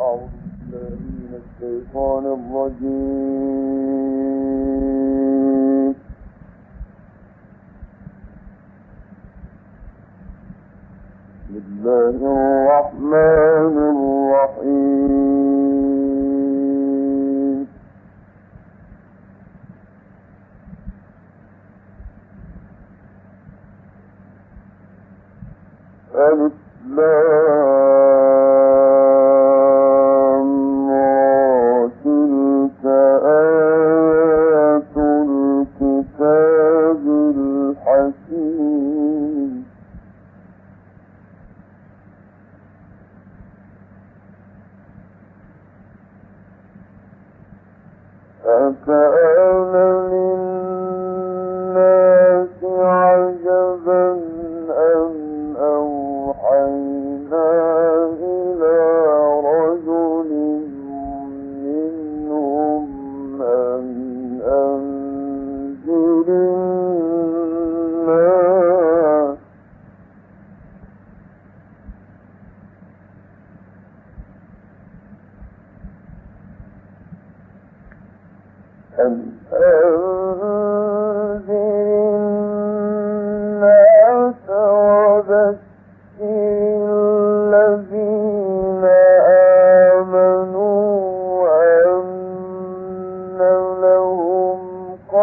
أعوذ بالله من الشيطان الرجيم. الله أفأولى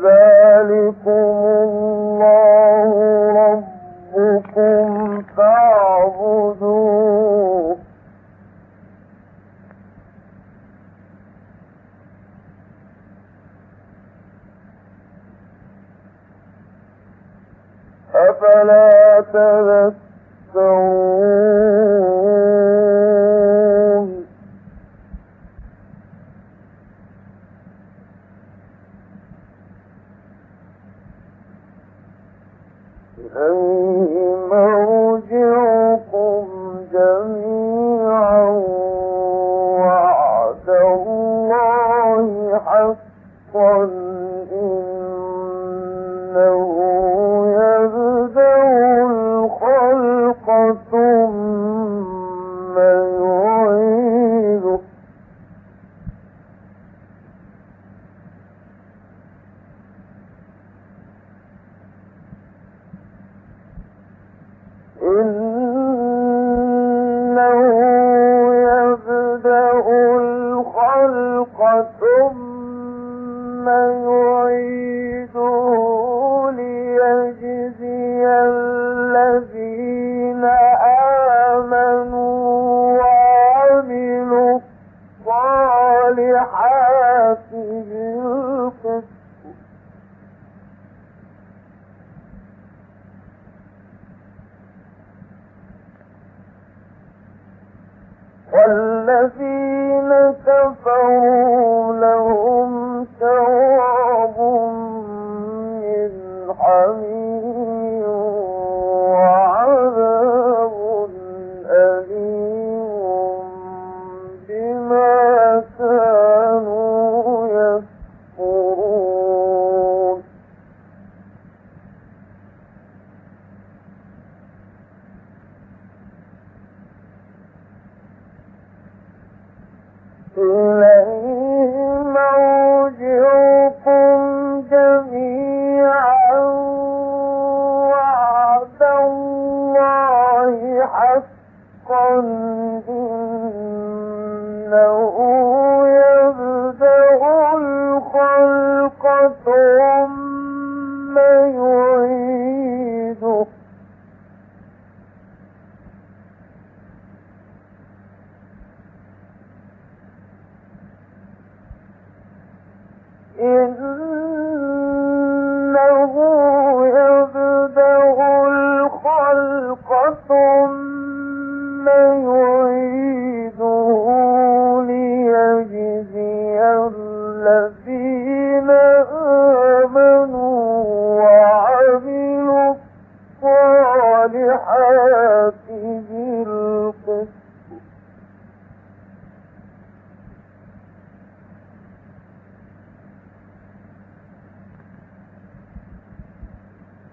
ذلكم الله والذين كفروا لهم ثواب من حميد يبدأ الخلق ثم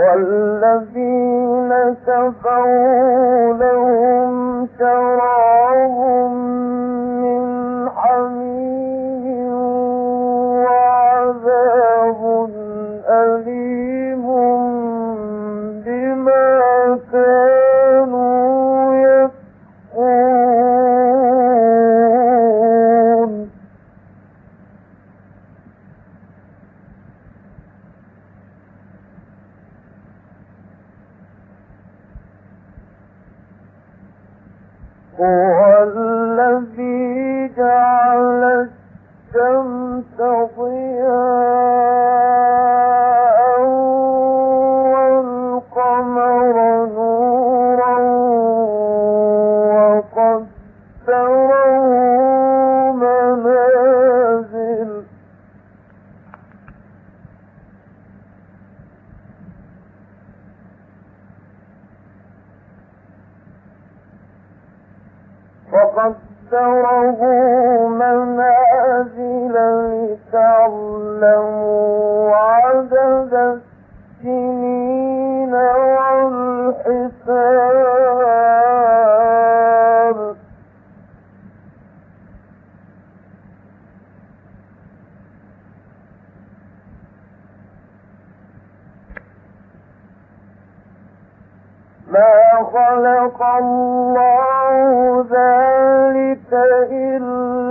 والذين كفروا لهم شراب الشمس ضياءً. خلق الله ذلك إلا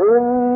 إن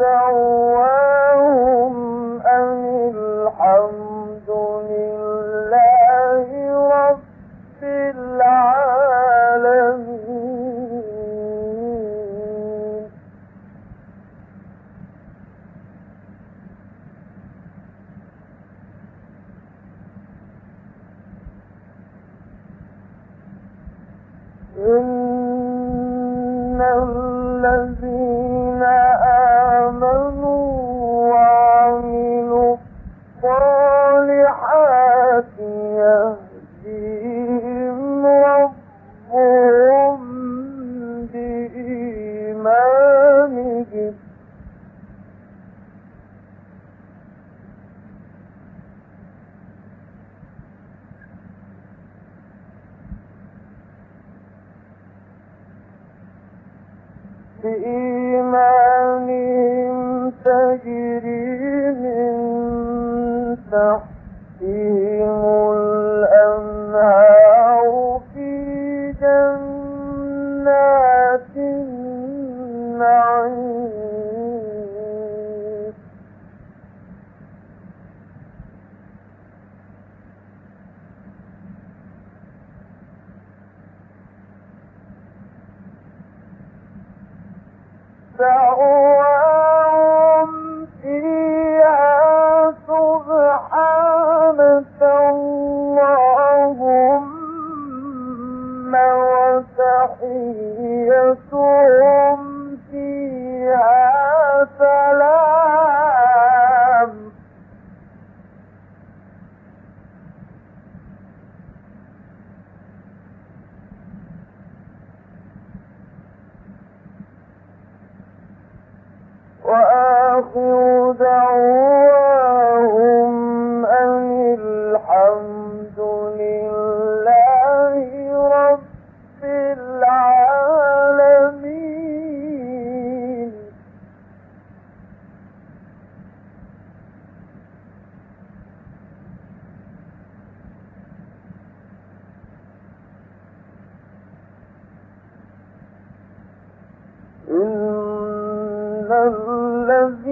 وآخر بإيمانهم تجري من تحتهم الذي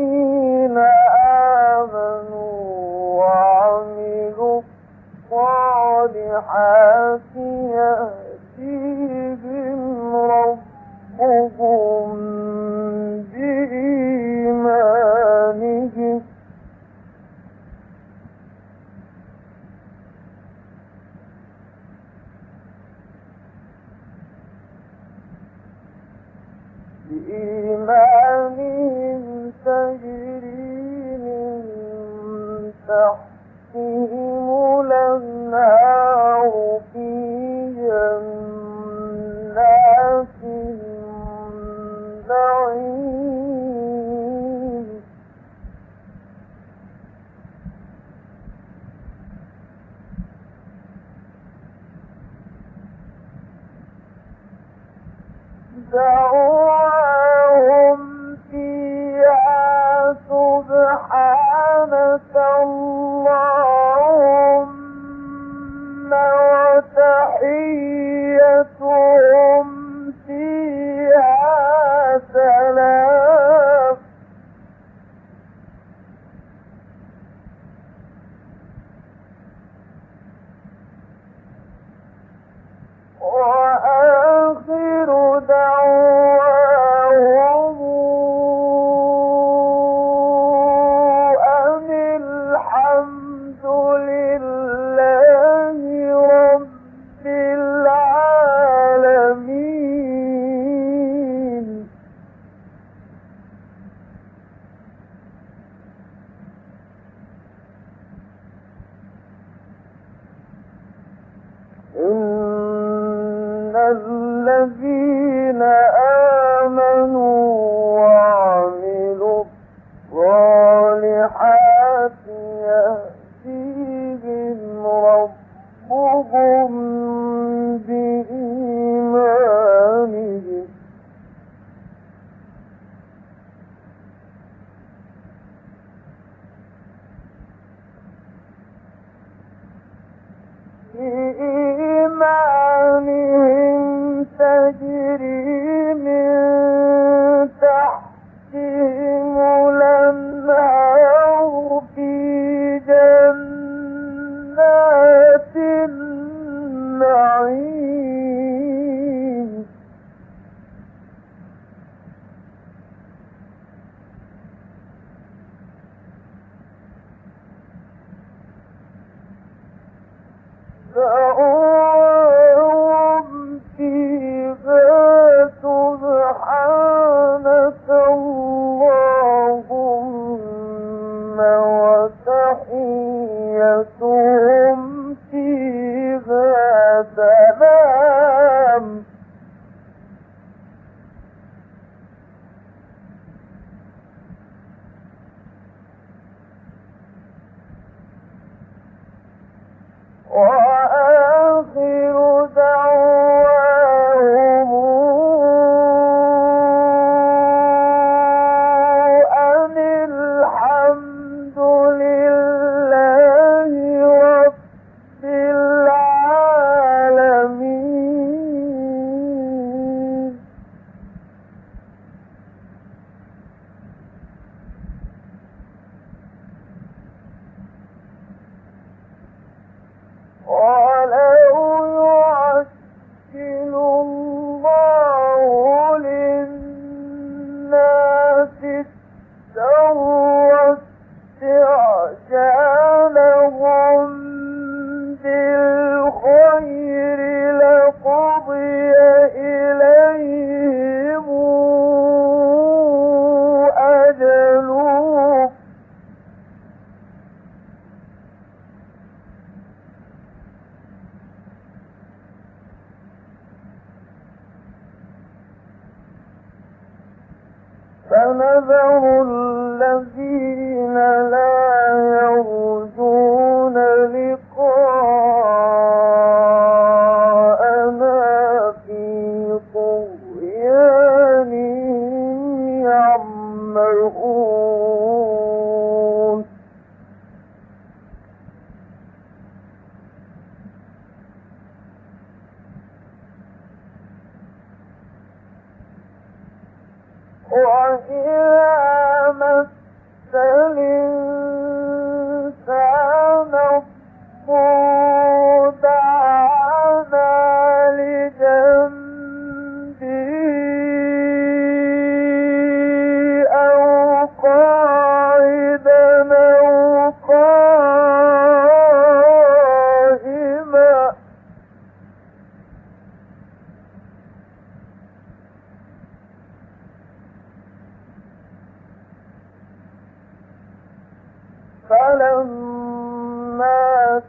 فلما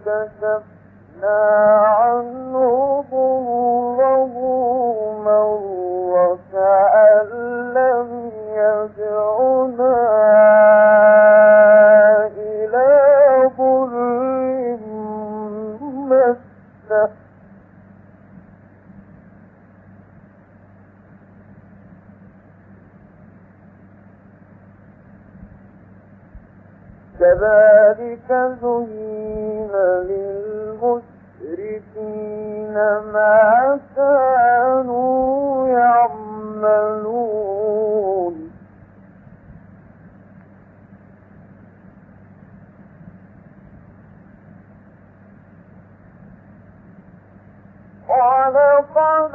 كشفنا عنه ضره كذلك زين للمشركين ما كانوا يعملون. ولقد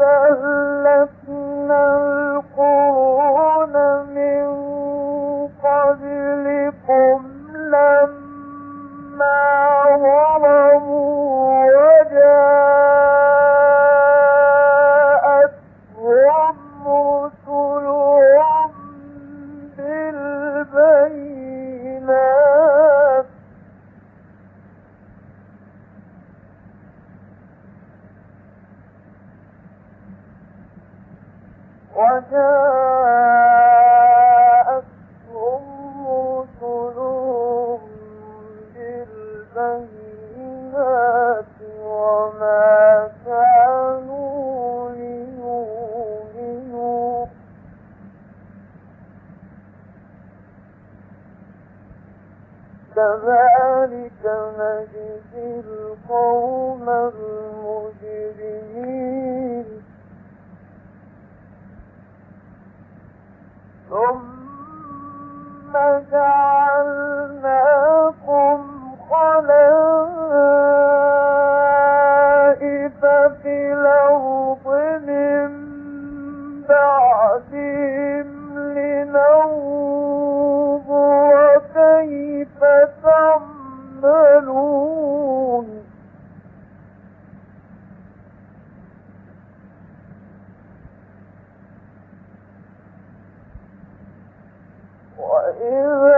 إذ